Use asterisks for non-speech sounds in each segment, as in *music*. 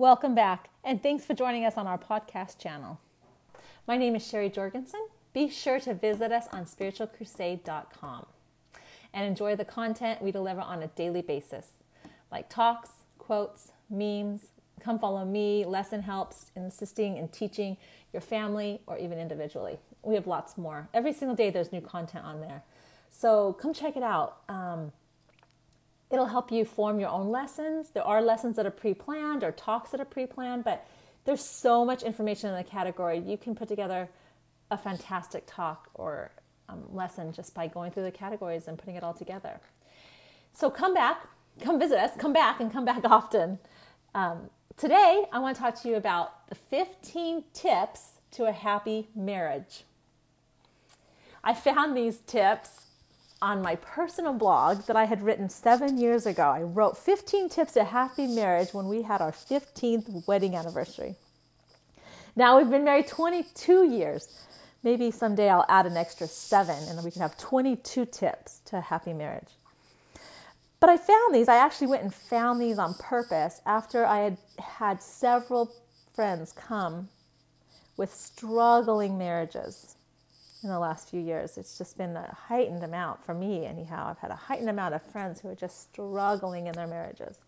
Welcome back, and thanks for joining us on our podcast channel. My name is Sherry Jorgensen. Be sure to visit us on spiritualcrusade.com and enjoy the content we deliver on a daily basis, like talks, quotes, memes. Come follow me, lesson helps in assisting and teaching your family or even individually. We have lots more. Every single day, there's new content on there. So come check it out. Um, it'll help you form your own lessons. There are lessons that are pre planned or talks that are pre planned, but there's so much information in the category. You can put together a fantastic talk or um, lesson just by going through the categories and putting it all together. So come back, come visit us, come back, and come back *laughs* often. Um, today, I want to talk to you about the 15 tips to a happy marriage. I found these tips on my personal blog that I had written seven years ago. I wrote 15 tips to happy marriage when we had our 15th wedding anniversary. Now we've been married 22 years. Maybe someday I'll add an extra seven and we can have 22 tips to happy marriage. But I found these, I actually went and found these on purpose after I had had several friends come with struggling marriages in the last few years. It's just been a heightened amount for me, anyhow. I've had a heightened amount of friends who are just struggling in their marriages.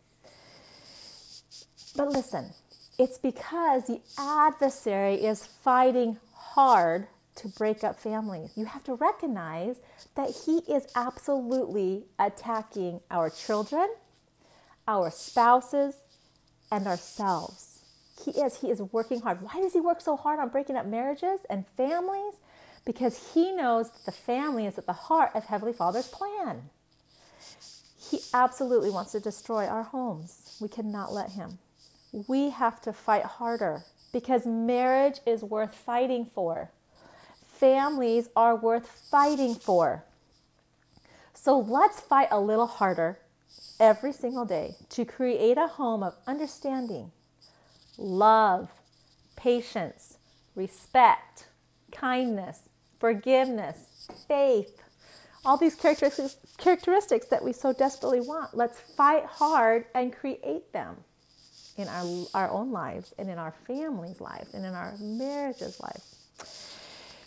But listen, it's because the adversary is fighting hard to break up families. You have to recognize that he is absolutely attacking our children, our spouses, and ourselves. He is. He is working hard. Why does he work so hard on breaking up marriages and families? Because he knows that the family is at the heart of Heavenly Father's plan. He absolutely wants to destroy our homes. We cannot let him. We have to fight harder because marriage is worth fighting for. Families are worth fighting for. So let's fight a little harder every single day to create a home of understanding, love, patience, respect, kindness, forgiveness, faith, all these characteristics, characteristics that we so desperately want. Let's fight hard and create them in our, our own lives and in our families' lives and in our marriages' lives.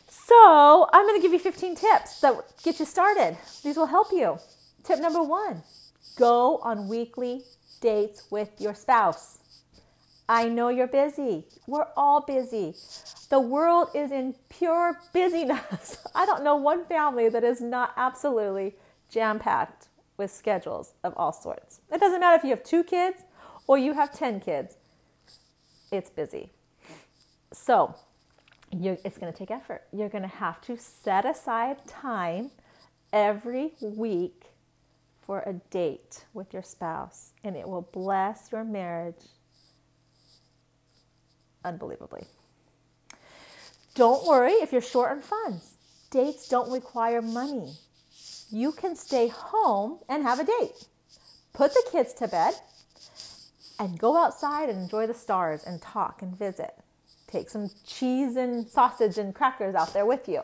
So, I'm going to give you 15 tips that get you started. These will help you. Tip number one go on weekly dates with your spouse. I know you're busy. We're all busy. The world is in pure busyness. *laughs* I don't know one family that is not absolutely jam packed with schedules of all sorts. It doesn't matter if you have two kids or you have 10 kids, it's busy. So, it's going to take effort. You're going to have to set aside time every week for a date with your spouse, and it will bless your marriage unbelievably. Don't worry if you're short on funds. Dates don't require money. You can stay home and have a date. Put the kids to bed and go outside and enjoy the stars and talk and visit. Take some cheese and sausage and crackers out there with you.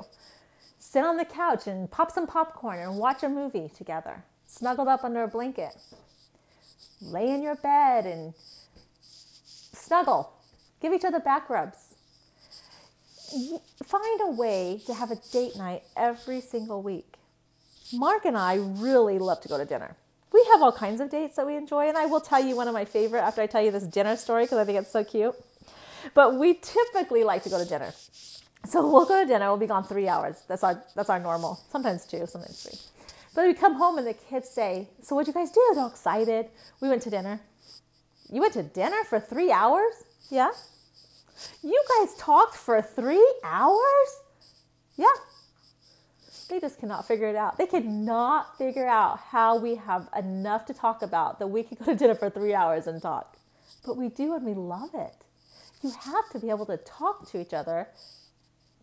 Sit on the couch and pop some popcorn and watch a movie together, snuggled up under a blanket. Lay in your bed and snuggle Give each other back rubs. Find a way to have a date night every single week. Mark and I really love to go to dinner. We have all kinds of dates that we enjoy, and I will tell you one of my favorite after I tell you this dinner story because I think it's so cute. But we typically like to go to dinner. So we'll go to dinner. We'll be gone three hours. That's our that's our normal. Sometimes two, sometimes three. But we come home and the kids say, "So what'd you guys do?" They're all excited. We went to dinner. You went to dinner for three hours? Yeah. You guys talked for three hours? Yeah. They just cannot figure it out. They cannot figure out how we have enough to talk about that we can go to dinner for three hours and talk. But we do and we love it. You have to be able to talk to each other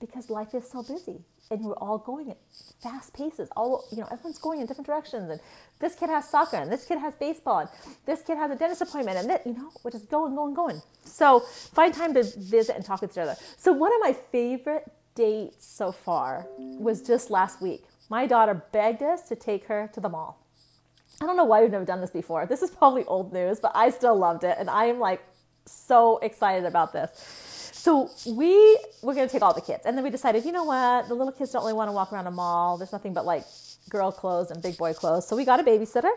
because life is so busy and we're all going at fast paces. All you know, everyone's going in different directions. And this kid has soccer, and this kid has baseball, and this kid has a dentist appointment, and you know, we're just going, going, going. So find time to visit and talk with each other. So one of my favorite dates so far was just last week. My daughter begged us to take her to the mall. I don't know why we've never done this before. This is probably old news, but I still loved it, and I am like so excited about this. So we were going to take all the kids, and then we decided, you know what, the little kids don't really want to walk around a mall. There's nothing but like girl clothes and big boy clothes. So we got a babysitter,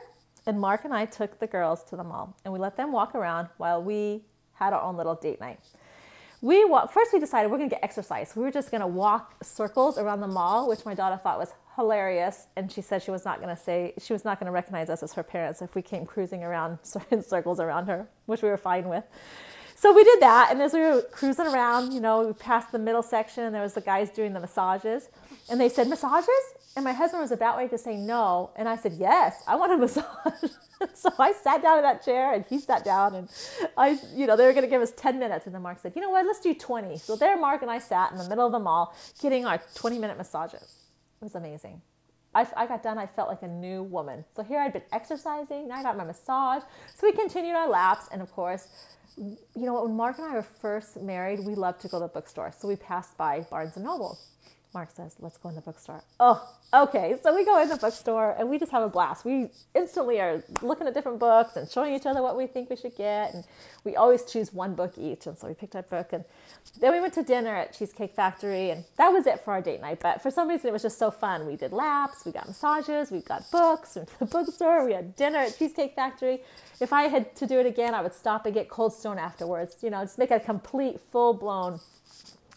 and Mark and I took the girls to the mall, and we let them walk around while we had our own little date night. We first we decided we're going to get exercise. We were just going to walk circles around the mall, which my daughter thought was hilarious. And she said she was not going to say, she was not going to recognize us as her parents if we came cruising around *laughs* in circles around her, which we were fine with. So we did that. And as we were cruising around, you know, we passed the middle section and there was the guys doing the massages. And they said, massages? And my husband was about ready to say no. And I said, yes, I want a *laughs* massage. so I sat down in that chair and he sat down and I, you know, they were going to give us 10 minutes. And then Mark said, you know what, let's do 20. So there, Mark and I sat in the middle of the mall getting our 20 minute massages. It was amazing. I, I got done, I felt like a new woman. So here I'd been exercising, now I got my massage. So we continued our laps. And of course, you know, when Mark and I were first married, we loved to go to the bookstore. So we passed by Barnes and Noble. Mark says, let's go in the bookstore. Oh, okay. So we go in the bookstore and we just have a blast. We instantly are looking at different books and showing each other what we think we should get. And we always choose one book each. And so we picked our book. And then we went to dinner at Cheesecake Factory. And that was it for our date night. But for some reason, it was just so fun. We did laps, we got massages, we got books, we went to the bookstore, we had dinner at Cheesecake Factory. If I had to do it again, I would stop and get Cold Stone afterwards. You know, just make a complete, full blown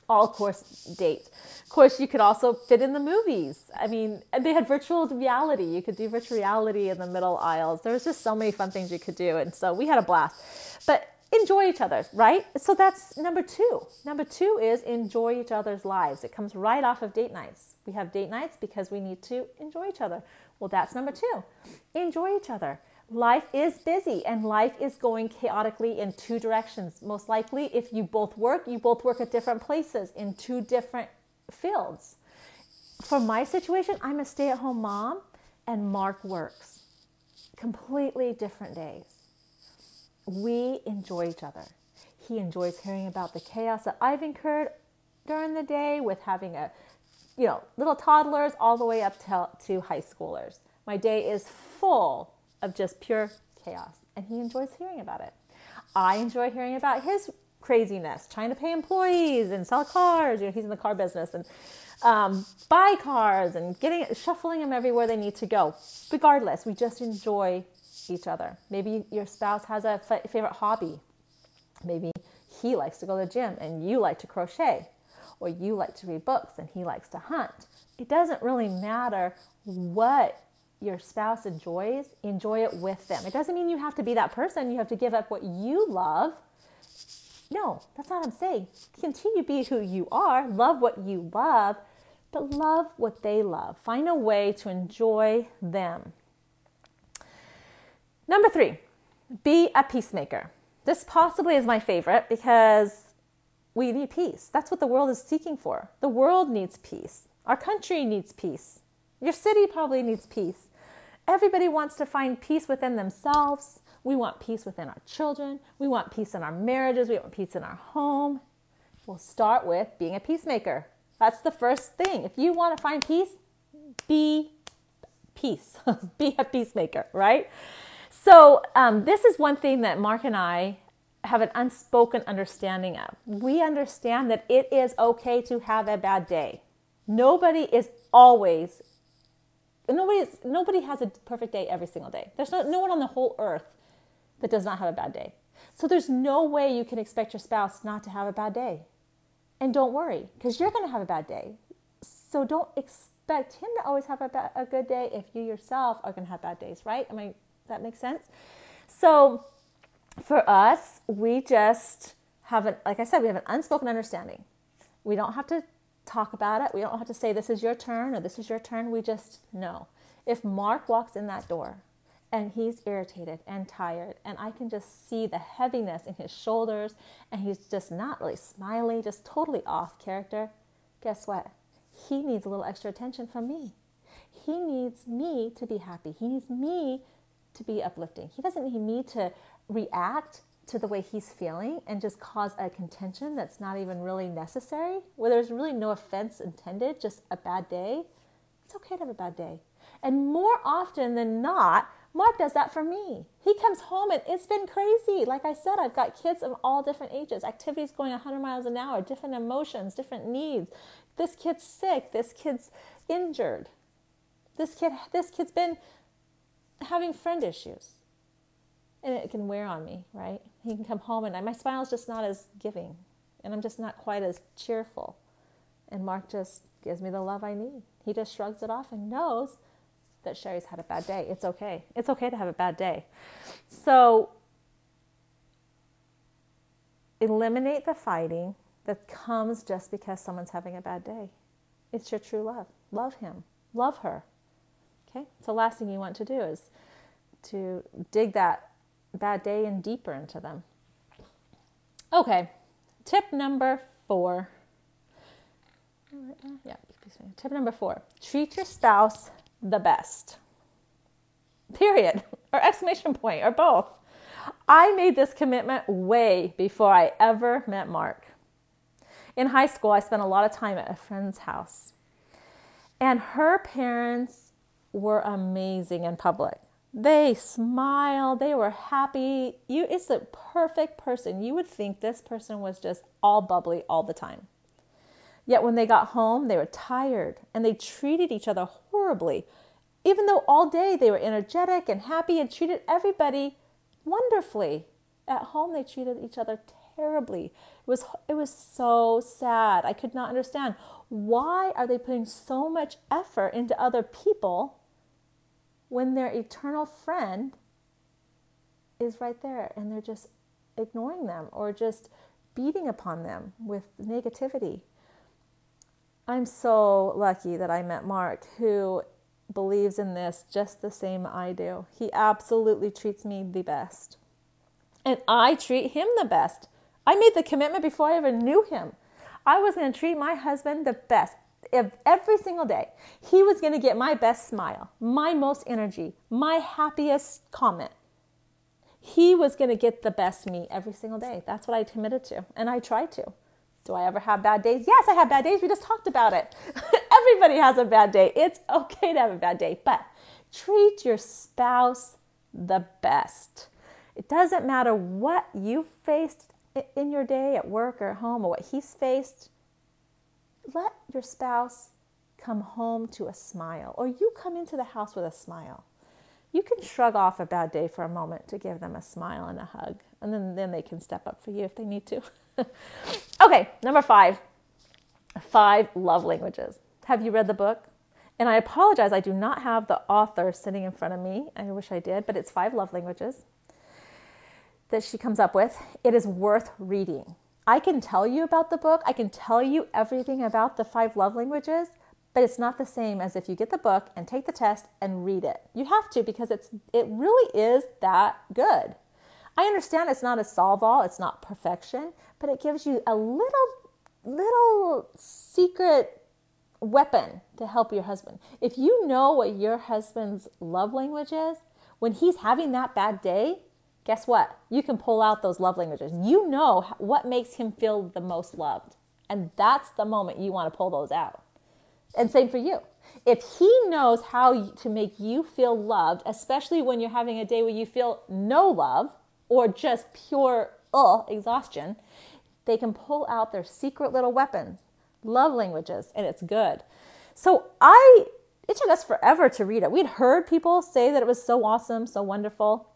all course date. Of course, you could also fit in the movies. I mean, and they had virtual reality. You could do virtual reality in the middle aisles. There was just so many fun things you could do. And so we had a blast. But enjoy each other, right? So that's number two. Number two is enjoy each other's lives. It comes right off of date nights. We have date nights because we need to enjoy each other. Well, that's number two. Enjoy each other life is busy and life is going chaotically in two directions. Most likely, if you both work, you both work at different places in two different fields. For my situation, I'm a stay at home mom and Mark works. Completely different days. We enjoy each other. He enjoys hearing about the chaos that I've incurred during the day with having a, you know, little toddlers all the way up to, to high schoolers. My day is full of just pure chaos. And he enjoys hearing about it. I enjoy hearing about his craziness, trying to pay employees and sell cars. You know, he's in the car business and um, buy cars and getting shuffling them everywhere they need to go. Regardless, we just enjoy each other. Maybe your spouse has a f- favorite hobby. Maybe he likes to go to the gym and you like to crochet, or you like to read books and he likes to hunt. It doesn't really matter what your spouse enjoys, enjoy it with them. It doesn't mean you have to be that person. You have to give up what you love. No, that's not what I'm saying. Continue to be who you are, love what you love, but love what they love. Find a way to enjoy them. Number three, be a peacemaker. This possibly is my favorite because we need peace. That's what the world is seeking for. The world needs peace. Our country needs peace. Your city probably needs peace. Everybody wants to find peace within themselves. We want peace within our children. We want peace in our marriages. We want peace in our home. We'll start with being a peacemaker. That's the first thing. If you want to find peace, be peace. *laughs* be a peacemaker, right? So, um, this is one thing that Mark and I have an unspoken understanding of. We understand that it is okay to have a bad day. Nobody is always nobody nobody has a perfect day every single day. There's no, no one on the whole earth that does not have a bad day. So there's no way you can expect your spouse not to have a bad day. And don't worry, because you're going to have a bad day. So don't expect him to always have a, a good day if you yourself are going to have bad days, right? I mean, that makes sense. So for us, we just have an, like I said, we have an unspoken understanding. We don't have to talk about it. We don't have to say, this is your turn or this is your turn. We just know. If Mark walks in that door and he's irritated and tired, and I can just see the heaviness in his shoulders, and he's just not really smiling, just totally off character, guess what? He needs a little extra attention from me. He needs me to be happy. He needs me to be uplifting. He doesn't need me to react to the way he's feeling and just cause a contention that's not even really necessary, where there's really no offense intended, just a bad day, it's okay to have a bad day. And more often than not, Mark does that for me. He comes home and it's been crazy. Like I said, I've got kids of all different ages, activities going 100 miles an hour, different emotions, different needs. This kid's sick. This kid's injured. This kid, this kid's been having friend issues, and it can wear on me. Right? He can come home and my smile is just not as giving, and I'm just not quite as cheerful. And Mark just gives me the love I need. He just shrugs it off and knows that Sherry's had a bad day. It's okay. It's okay to have a bad day. So eliminate the fighting that comes just because someone's having a bad day. It's your true love. Love him. Love her. Okay? So the last thing you want to do is to dig that bad day and deeper into them. Okay. Tip number four. Yeah, tip number four. Treat your spouse the best. Period. *laughs* Or exclamation point, or both. I made this commitment way before I ever met Mark. In high school, I spent a lot of time at a friend's house, and her parents were amazing in public. They smiled, they were happy. You it's the perfect person. You would think this person was just all bubbly all the time. Yet when they got home, they were tired and they treated each other horribly, even though all day they were energetic and happy and treated everybody wonderfully. At home, they treated each other terribly. It was, it was so sad. I could not understand. Why are they putting so much effort into other people when their eternal friend is right there and they're just ignoring them or just beating upon them with negativity? I'm so lucky that I met Mark, who believes in this just the same I do. He absolutely treats me the best. And I treat him the best. I made the commitment before I ever knew him. I was going to treat my husband the best every single day. He was going to get my best smile, my most energy, my happiest comment. He was going to get the best me every single day. That's what I committed to, and I tried to. Do I ever have bad days? Yes, I have bad days. We just talked about it. *laughs* Everybody has a bad day. It's okay to have a bad day, but treat your spouse the best. It doesn't matter what you faced in your day at work or at home or what he's faced. Let your spouse come home to a smile, or you come into the house with a smile. You can shrug off a bad day for a moment to give them a smile and a hug, and then, then they can step up for you if they need to. *laughs* okay, number five five love languages. Have you read the book? And I apologize, I do not have the author sitting in front of me. I wish I did, but it's five love languages that she comes up with. It is worth reading. I can tell you about the book, I can tell you everything about the five love languages, but it's not the same as if you get the book and take the test and read it. You have to because it's it really is that good. I understand it's not a solve all, it's not perfection, but it gives you a little, little secret weapon to help your husband. If you know what your husband's love language is, when he's having that bad day, guess what? You can pull out those love languages. You know what makes him feel the most loved. And that's the moment you want to pull those out. And same for you. If he knows how to make you feel loved, especially when you're having a day where you feel no love or just pure uh, exhaustion, they can pull out their secret little weapons, love languages, and it's good. So I, it took us forever to read it. We'd heard people say that it was so awesome, so wonderful.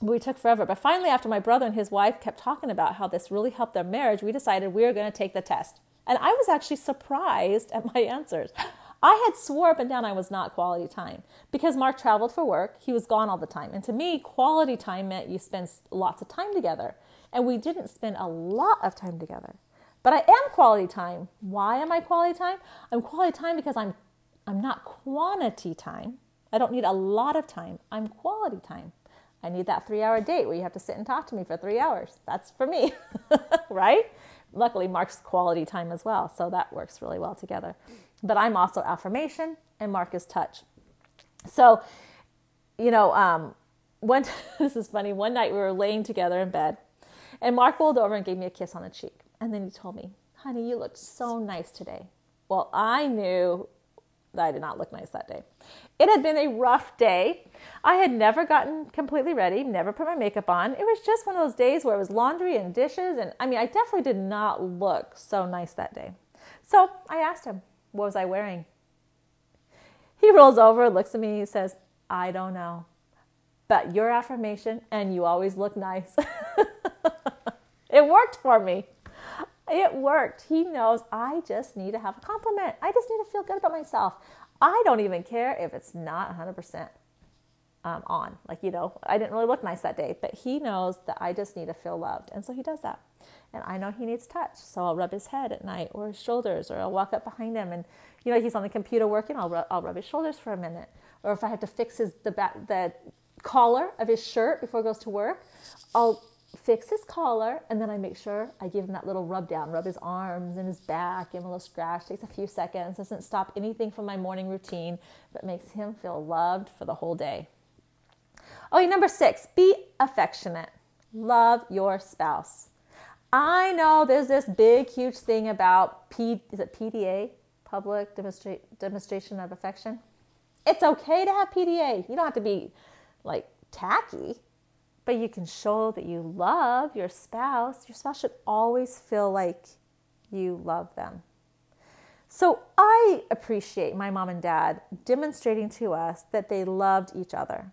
We took forever. But finally, after my brother and his wife kept talking about how this really helped their marriage, we decided we were going to take the test. And I was actually surprised at my *laughs* answers. I had swore up and down I was not quality time because Mark traveled for work. He was gone all the time. And to me, quality time meant you spend lots of time together. And we didn't spend a lot of time together. But I am quality time. Why am I quality time? I'm quality time because I'm I'm not quantity time. I don't need a lot of time. I'm quality time. I need that 3-hour date where you have to sit and talk to me for 3 hours. That's for me. *laughs* right? Luckily Mark's quality time as well, so that works really well together. But I'm also affirmation and Mark is touch. So, you know, um, one *laughs* this is funny. One night we were laying together in bed and Mark rolled over and gave me a kiss on the cheek. And then he told me, honey, you look so nice today. Well, I knew I did not look nice that day. It had been a rough day. I had never gotten completely ready, never put my makeup on. It was just one of those days where it was laundry and dishes. And I mean, I definitely did not look so nice that day. So I asked him, What was I wearing? He rolls over, looks at me, says, I don't know. But your affirmation, and you always look nice. *laughs* it worked for me. It worked. He knows I just need to have a compliment. I just need to feel good about myself. I don't even care if it's not 100% um, on. Like, you know, I didn't really look nice that day, but he knows that I just need to feel loved. And so he does that. And I know he needs touch. So I'll rub his head at night or his shoulders, or I'll walk up behind him and, you know, he's on the computer working, I'll, I'll rub his shoulders for a minute. Or if I have to fix his, the, back, the collar of his shirt before he goes to work, I'll fix his collar, and then I make sure I give him that little rub down, rub his arms and his back, give him a little scratch. Takes a few seconds, doesn't stop anything from my morning routine, but makes him feel loved for the whole day. Okay, number six, be affectionate. Love your spouse. I know there's this big, huge thing about P, is it PDA, public demonstra- demonstration of affection. It's okay to have PDA. You don't have to be like tacky but you can show that you love your spouse. Your spouse should always feel like you love them. So I appreciate my mom and dad demonstrating to us that they loved each other.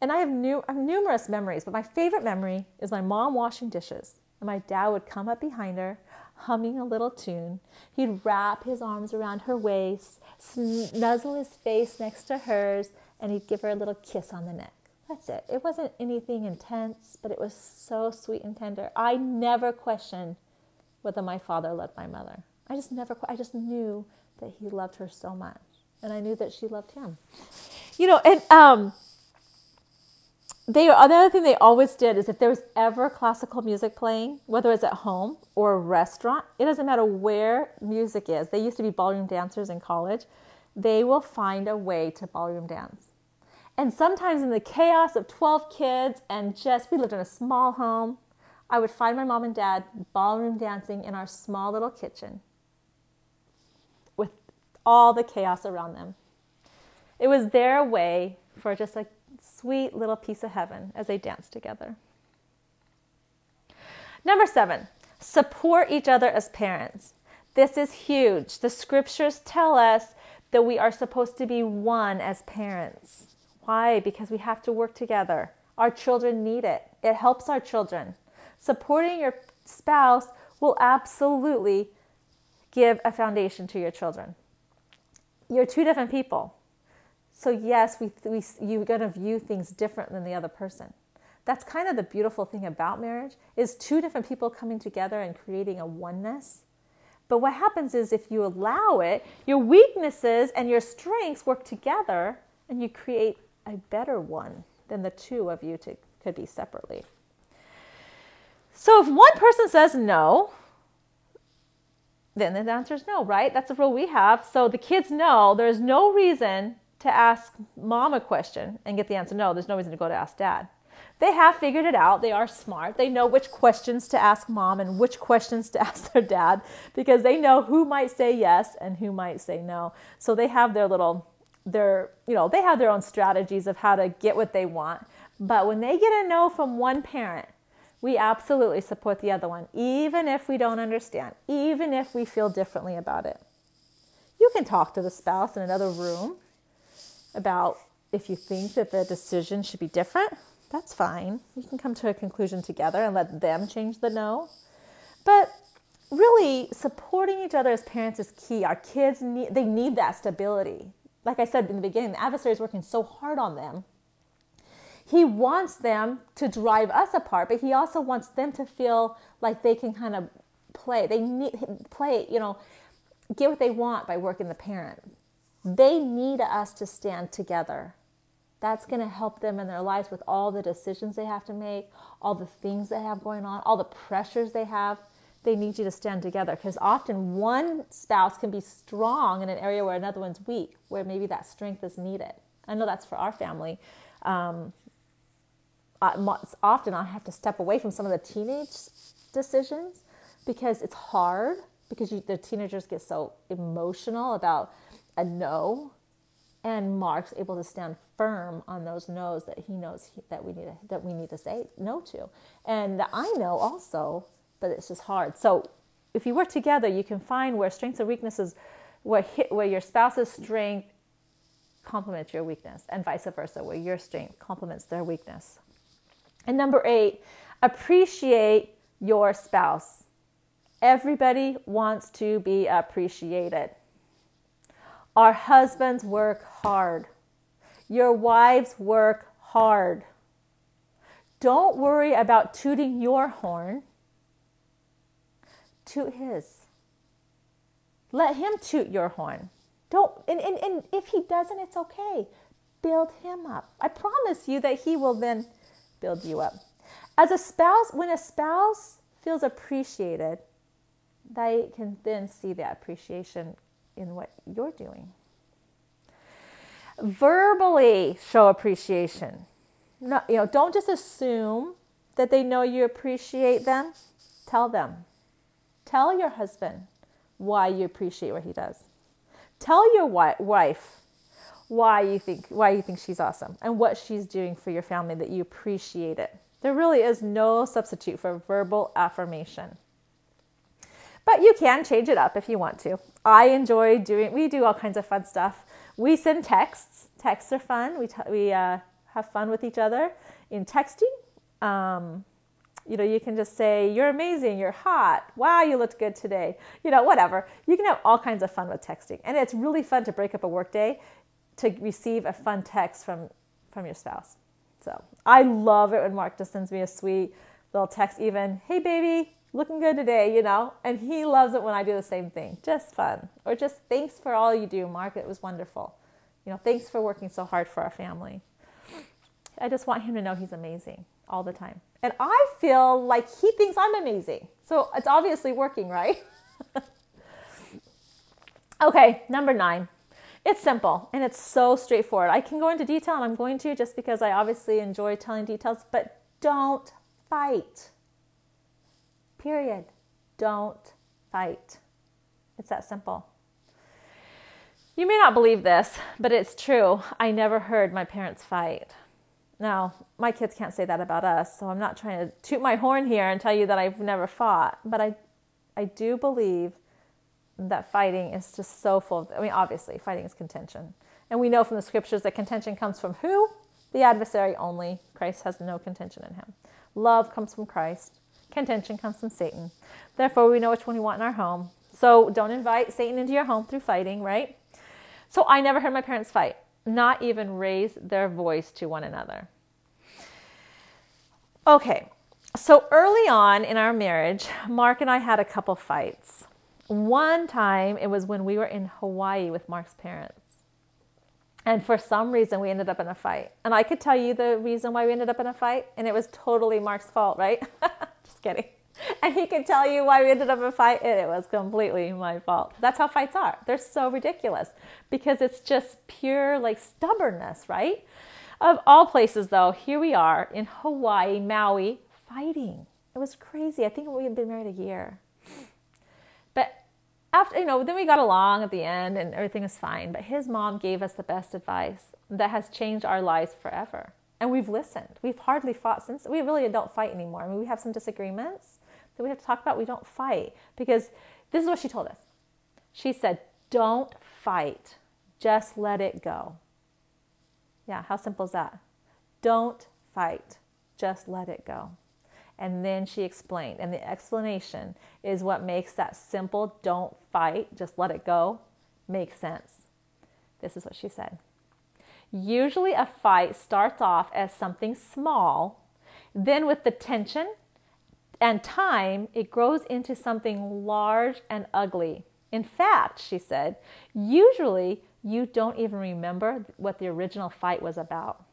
And I have, new, I have numerous memories, but my favorite memory is my mom washing dishes. And my dad would come up behind her, humming a little tune. He'd wrap his arms around her waist, snuzzle his face next to hers, and he'd give her a little kiss on the neck. That's it. It wasn't anything intense, but it was so sweet and tender. I never questioned whether my father loved my mother. I just never, I just knew that he loved her so much. And I knew that she loved him. You know, and um, they another thing they always did is if there was ever classical music playing, whether it's at home or a restaurant, it doesn't matter where music is. They used to be ballroom dancers in college. They will find a way to ballroom dance. And sometimes in the chaos of 12 kids and just, we lived in a small home, I would find my mom and dad ballroom dancing in our small little kitchen with all the chaos around them. It was their way for just a sweet little piece of heaven as they danced together. Number seven, support each other as parents. This is huge. The scriptures tell us that we are supposed to be one as parents. Why? Because we have to work together. Our children need it, it helps our children. Supporting your spouse will absolutely give a foundation to your children. You're two different people. So, yes, we, we, you're going to view things different than the other person. That's kind of the beautiful thing about marriage is two different people coming together and creating a oneness. But what happens is if you allow it, your weaknesses and your strengths work together and you create a better one than the two of you to, could be separately. So if one person says no, then the answer is no, right? That's the rule we have. So the kids know there's no reason to ask mom a question and get the answer no. There's no reason to go to ask dad. They have figured it out. They are smart. They know which questions to ask mom and which questions to *laughs* ask their dad because they know who might say yes and who might say no. So they have their little their, you know, they have their own strategies of how to get what they want. But when they get a no from one parent, we absolutely support the other one, even if we don't understand, even if we feel differently about it. You can talk to the spouse in another room about if you think that the decision should be different. That's fine. You can come to a conclusion together and let them change the no. But really, supporting each other as parents is key. Our kids need they need that stability like I said in the beginning, the adversary is working so hard on them. He wants them to drive us apart, but he also wants them to feel like they can kind of play. They need play, you know, get what they want by working the parent. They need us to stand together. That's going to help them in their lives with all the decisions they have to make, all the things they have going on, all the pressures they have they need you to stand together because often one spouse can be strong in an area where another one's weak, where maybe that strength is needed. I know that's for our family. Um, often I have to step away from some of the teenage decisions because it's hard because you, the teenagers get so emotional about a no, and Mark's able to stand firm on those no's that he knows he, that we need to, that we need to say no to, and I know also, but it's just hard. So if you work together, you can find where strengths and weaknesses, where hit, where your spouse's strength complements your weakness, and vice versa, where your strength complements their weakness. And number eight, appreciate your spouse. Everybody wants to be appreciated. Our husbands work hard. Your wives work hard. Don't worry about tooting your horn. Toot his. Let him toot your horn. Don't and, and, and if he doesn't, it's okay. Build him up. I promise you that he will then build you up. As a spouse, when a spouse feels appreciated, they can then see that appreciation in what you're doing. Verbally show appreciation. No, you know, don't just assume that they know you appreciate them. Tell them. Tell your husband why you appreciate what he does. Tell your wife why you think why you think she's awesome and what she's doing for your family that you appreciate it. There really is no substitute for verbal affirmation. But you can change it up if you want to. I enjoy doing, we do all kinds of fun stuff. We send texts. Texts are fun. We, t- we uh, have fun with each other in texting. Um, you know, you can just say, You're amazing, you're hot, wow, you looked good today, you know, whatever. You can have all kinds of fun with texting. And it's really fun to break up a workday to receive a fun text from, from your spouse. So I love it when Mark just sends me a sweet little text, even, Hey, baby, looking good today, you know, and he loves it when I do the same thing. Just fun. Or just thanks for all you do, Mark. It was wonderful. You know, thanks for working so hard for our family. I just want him to know he's amazing all the time. And I feel like he thinks I'm amazing. So it's obviously working, right? *laughs* okay, number nine. It's simple and it's so straightforward. I can go into detail and I'm going to just because I obviously enjoy telling details, but don't fight. Period. Don't fight. It's that simple. You may not believe this, but it's true. I never heard my parents fight. Now, my kids can't say that about us, so I'm not trying to toot my horn here and tell you that I've never fought, but I I do believe that fighting is just so full of, I mean, obviously, fighting is contention. And we know from the scriptures that contention comes from who? The adversary only. Christ has no contention in him. Love comes from Christ. Contention comes from Satan. Therefore, we know which one we want in our home. So don't invite Satan into your home through fighting, right? So I never heard my parents fight, not even raise their voice to one another. Okay, so early on in our marriage, Mark and I had a couple fights. One time it was when we were in Hawaii with Mark's parents. And for some reason, we ended up in a fight. And I could tell you the reason why we ended up in a fight, and it was totally Mark's fault, right? *laughs* Just kidding. *laughs* And he could tell you why we ended up in a fight, and it was completely my fault. That's how fights are. They're so ridiculous because it's just pure like stubbornness, right? Of all places, though, here we are in Hawaii, Maui, fighting. It was crazy. I think we had been married a year. But after, you know, then we got along at the end and everything was fine. But his mom gave us the best advice that has changed our lives forever. And we've listened. We've hardly fought since. We really don't fight anymore. I mean, we have some disagreements that we have to talk about. We don't fight because this is what she told us. She said, Don't fight, just let it go. Yeah, how simple is that? Don't fight, just let it go. And then she explained, and the explanation is what makes that simple don't fight, just let it go make sense. This is what she said. Usually, a fight starts off as something small, then, with the tension and time, it grows into something large and ugly. In fact, she said, usually you don't even remember what the original fight was about.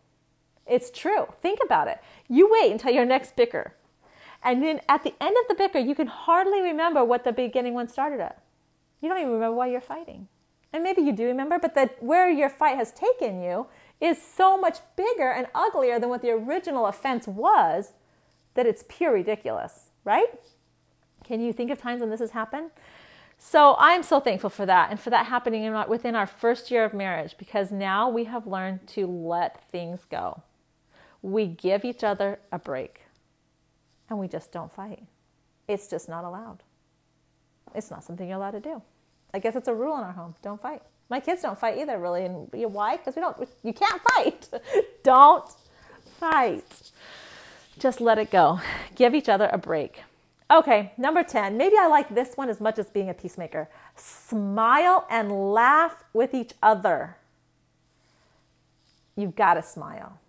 It's true. Think about it. You wait until your next bicker. And then at the end of the bicker, you can hardly remember what the beginning one started at. You don't even remember why you're fighting. And maybe you do remember, but that where your fight has taken you is so much bigger and uglier than what the original offense was that it's pure ridiculous, right? Can you think of times when this has happened? So I'm so thankful for that and for that happening within our first year of marriage because now we have learned to let things go. We give each other a break and we just don't fight. It's just not allowed. It's not something you're allowed to do. I guess it's a rule in our home. Don't fight. My kids don't fight either, really. And why? Because we don't. You can't fight. *laughs* don't fight. Just let it go. *laughs* Give each other a break. Okay, number 10. Maybe I like this one as much as being a peacemaker. Smile and laugh with each other. You've got to smile.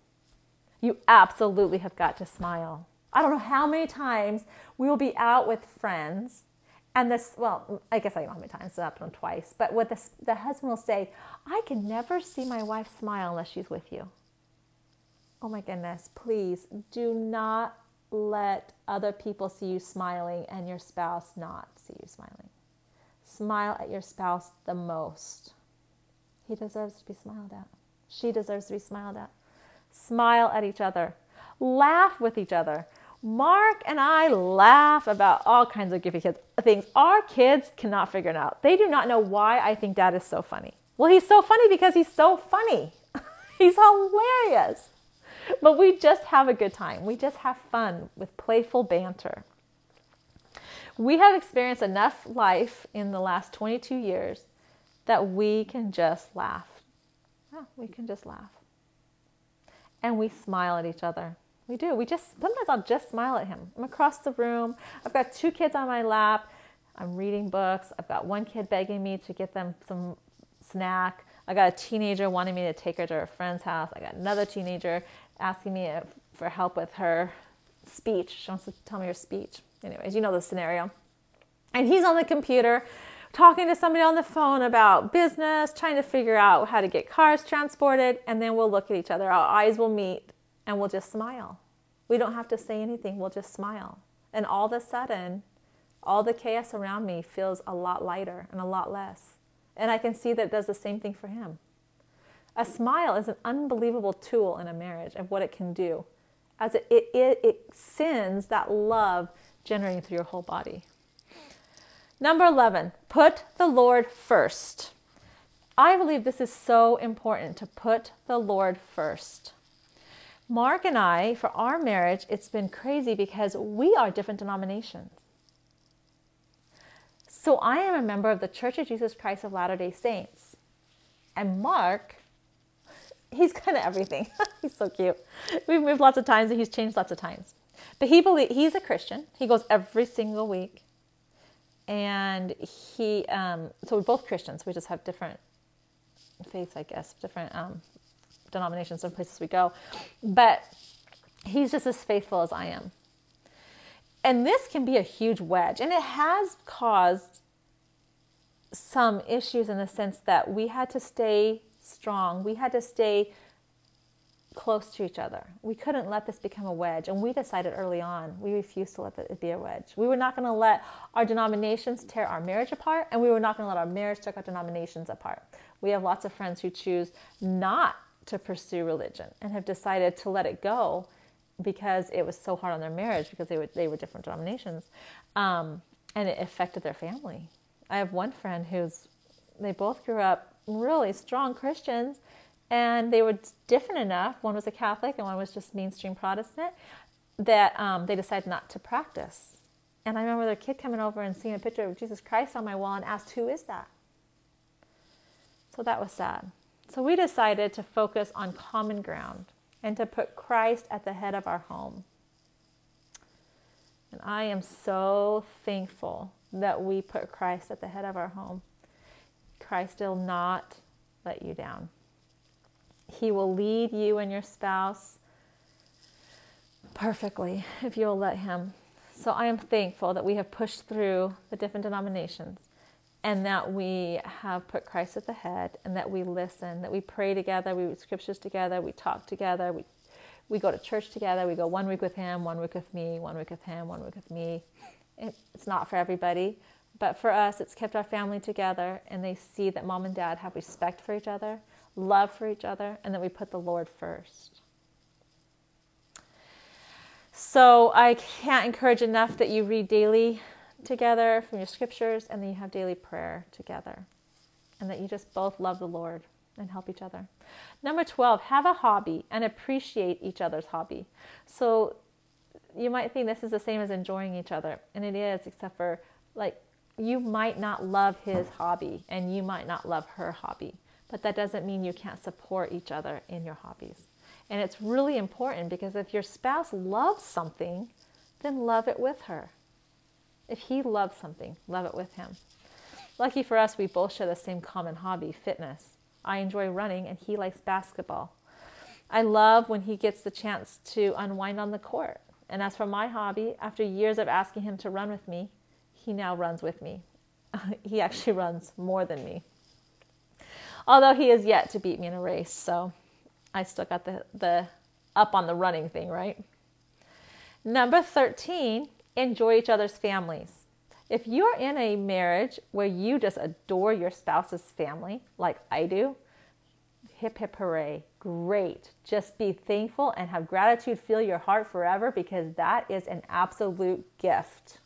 You absolutely have got to smile. I don't know how many times we will be out with friends and this, well, I guess I don't know how many times, it's happened twice, but what the, the husband will say, I can never see my wife smile unless she's with you. Oh my goodness, please do not let other people see you smiling and your spouse not see you smiling. Smile at your spouse the most. He deserves to be smiled at. She deserves to be smiled at. Smile at each other. Laugh with each other. Mark and I laugh about all kinds of goofy kids things. Our kids cannot figure it out. They do not know why I think dad is so funny. Well, he's so funny because he's so funny. *laughs* he's hilarious. *laughs* But we just have a good time. We just have fun with playful banter. We have experienced enough life in the last 22 years that we can just laugh. We can just laugh. And we smile at each other. We do. We just sometimes I'll just smile at him. I'm across the room. I've got two kids on my lap. I'm reading books. I've got one kid begging me to get them some snack. I got a teenager wanting me to take her to her friend's house. I got another teenager asking me uh, for help with her speech. She wants to tell me her speech. Anyways, you know the scenario. And he's on the computer talking to somebody on the phone about business, trying to figure out how to get cars transported, and then we'll look at each other. Our eyes will meet and we'll just smile. We don't have to say anything, we'll just smile. And all of a sudden, all the chaos around me feels a lot lighter and a lot less. And I can see that it does the same thing for him. A smile is an unbelievable tool in a marriage of what it can do, as it, it, it, it sends that love generating through your whole body. Number 11, put the Lord first. I believe this is so important to put the Lord first. Mark and I, for our marriage, it's been crazy because we are different denominations. So I am a member of the Church of Jesus Christ of Latter day Saints. And Mark, he's kind of everything. *laughs* he's so cute. We've moved lots of times and he's changed lots of times. But he believe, he's a Christian. He goes every single week. And he, um, so we're both Christians. We just have different faiths, I guess, different um, denominations and places we go. But he's just as faithful as I am. And this can be a huge wedge, and it has caused some issues in the sense that we had to stay strong. We had to stay close to each other. We couldn't let this become a wedge. And we decided early on, we refused to let it be a wedge. We were not going to let our denominations tear our marriage apart, and we were not going to let our marriage tear our denominations apart. We have lots of friends who choose not to pursue religion and have decided to let it go because it was so hard on their marriage because they were they were different denominations, um, and it affected their family. I have one friend who's they both grew up really strong Christians, and they were different enough. One was a Catholic and one was just mainstream Protestant. That um, they decided not to practice. And I remember their kid coming over and seeing a picture of Jesus Christ on my wall and asked, "Who is that?" So that was sad. So we decided to focus on common ground and to put Christ at the head of our home. And I am so thankful that we put Christ at the head of our home. Christ will not let you down. He will lead you and your spouse perfectly if you'll let Him. So I am thankful that we have pushed through the different denominations and that we have put Christ at the head and that we listen, that we pray together, we read scriptures together, we talk together, we we go to church together, we go one week with him, one week with me, one week with him, one week with me. It's not for everybody, but for us it's kept our family together and they see that mom and dad have respect for each other, love for each other, and that we put the Lord first. So I can't encourage enough that you read daily together from your scriptures, and then you have daily prayer together. And that you just both love the Lord and help each other. Number 12, have a hobby and appreciate each other's hobby. So you might think this is the same as enjoying each other, and it is, except for like you might not love his hobby and you might not love her hobby, but that doesn't mean you can't support each other in your hobbies. And it's really important because if your spouse loves something, then love it with her. If he loves something, love it with him. Lucky for us, we both share the same common hobby fitness. I enjoy running and he likes basketball. I love when he gets the chance to unwind on the court. And as for my hobby, after years of asking him to run with me, he now runs with me. *laughs* he actually runs more than me. Although he is yet to beat me in a race, so I still got the, the up on the running thing, right? Number 13, enjoy each other's families. If you're in a marriage where you just adore your spouse's family, like I do, hip hip hooray, great. Just be thankful and have gratitude fill your heart forever because that is an absolute gift.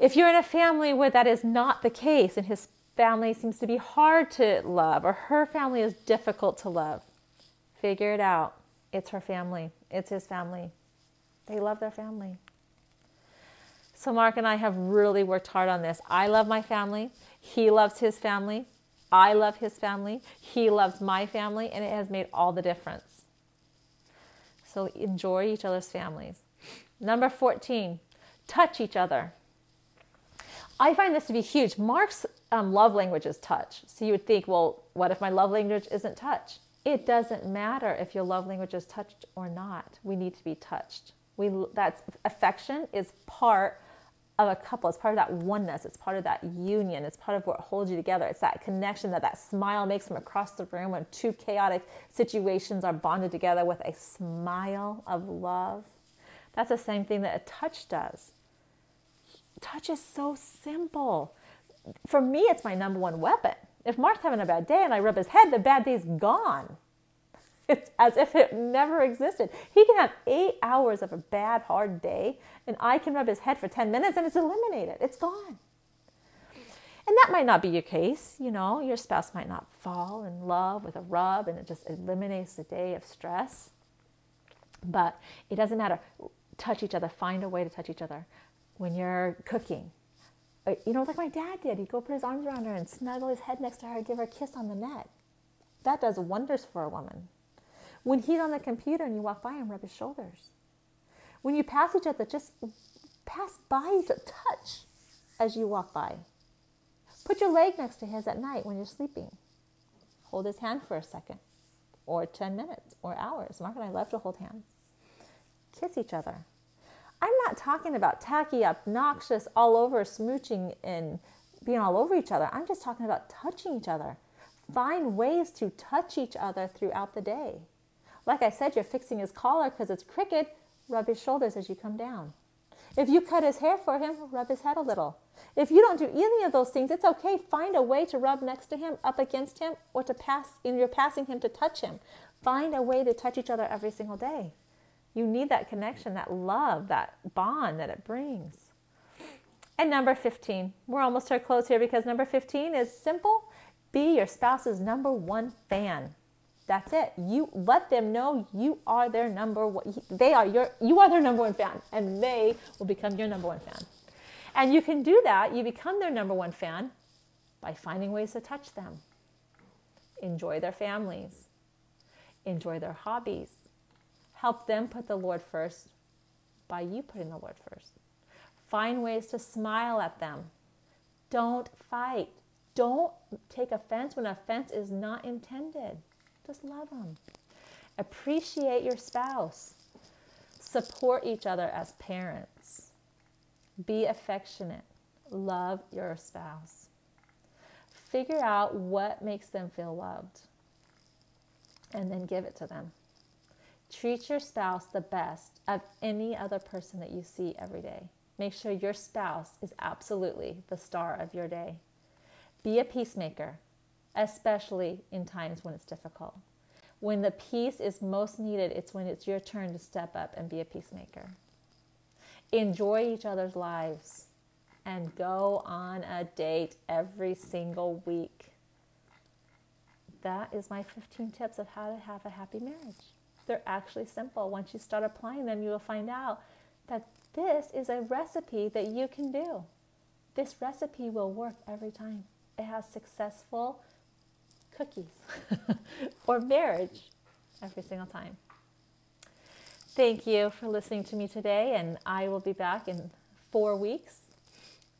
If you're in a family where that is not the case and his family seems to be hard to love or her family is difficult to love, figure it out. It's her family, it's his family. They love their family. So, Mark and I have really worked hard on this. I love my family, he loves his family, I love his family, he loves my family, and it has made all the difference. So, enjoy each other's families. Number 14, touch each other. I find this to be huge. Mark's um, love language is touch. So you would think, well, what if my love language isn't touch? It doesn't matter if your love language is touched or not. We need to be touched. We that's affection is part of a couple. It's part of that oneness. It's part of that union. It's part of what holds you together. It's that connection that that smile makes from across the room when two chaotic situations are bonded together with a smile of love. That's the same thing that a touch does touch is so simple. For me, it's my number one weapon. If Mark's having a bad day and I rub his head, the bad day's gone. *laughs* It's as if it never existed. He can have eight hours of a bad, hard day, and I can rub his head for 10 minutes and it's eliminated. It's gone. And that might not be your case. You know, your spouse might not fall in love with a rub and it just eliminates the day of stress. But it doesn't matter. Touch each other, find a way to touch each other when you're cooking. Uh, you know, like my dad did. He'd go put his arms around her and snuggle his head next to her and give her a kiss on the neck. That does wonders for a woman. When he's on the computer and you walk by him, rub his shoulders. When you pass each other, just pass by to touch as you walk by. Put your leg next to his at night when you're sleeping. Hold his hand for a second, or 10 minutes, or hours. Mark and I love to hold hands. Kiss each other. I'm not talking about tacky, obnoxious, all over smooching and being all over each other. I'm just talking about touching each other. Find ways to touch each other throughout the day. Like I said, you're fixing his collar because it's crooked. Rub his shoulders as you come down. If you cut his hair for him, rub his head a little. If you don't do any of those things, it's okay. Find a way to rub next to him, up against him, or to pass, and you're passing him to touch him. Find a way to touch each other every single day. You need that connection, that love, that bond that it brings. And number 15, we're almost to our close here because number 15 is simple be your spouse's number one fan. That's it. You let them know you are their number one. They are your. You are their number one fan, and they will become your number one fan. And you can do that. You become their number one fan by finding ways to touch them, enjoy their families, enjoy their hobbies, Help them put the Lord first by you putting the Lord first. Find ways to smile at them. Don't fight. Don't take offense when offense is not intended. Just love them. Appreciate your spouse. Support each other as parents. Be affectionate. Love your spouse. Figure out what makes them feel loved and then give it to them. Treat your spouse the best of any other person that you see every day. Make sure your spouse is absolutely the star of your day. Be a peacemaker, especially in times when it's difficult. When the peace is most needed, it's when it's your turn to step up and be a peacemaker. enjoy each other's lives, and go on a date every single week. That is my 15 tips of how to have a happy marriage. They're actually simple. Once you start applying them, you will find out that this is a recipe that you can do. This recipe will work every time. It has successful cookies *laughs* or marriage every single time. Thank you for listening to me today, and I will be back in four weeks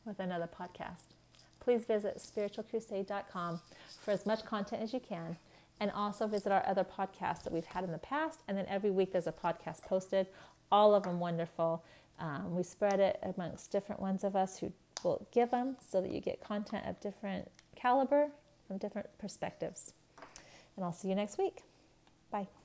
with another podcast. Please visit spiritualcrusade.com for as much content as you can, and also visit our other podcasts that we've had in the past. And then every week there's a podcast posted, all of them wonderful. Um, we spread it amongst different ones of us who will give them so that you get content of different caliber from different perspectives. And I'll see you next week. Bye.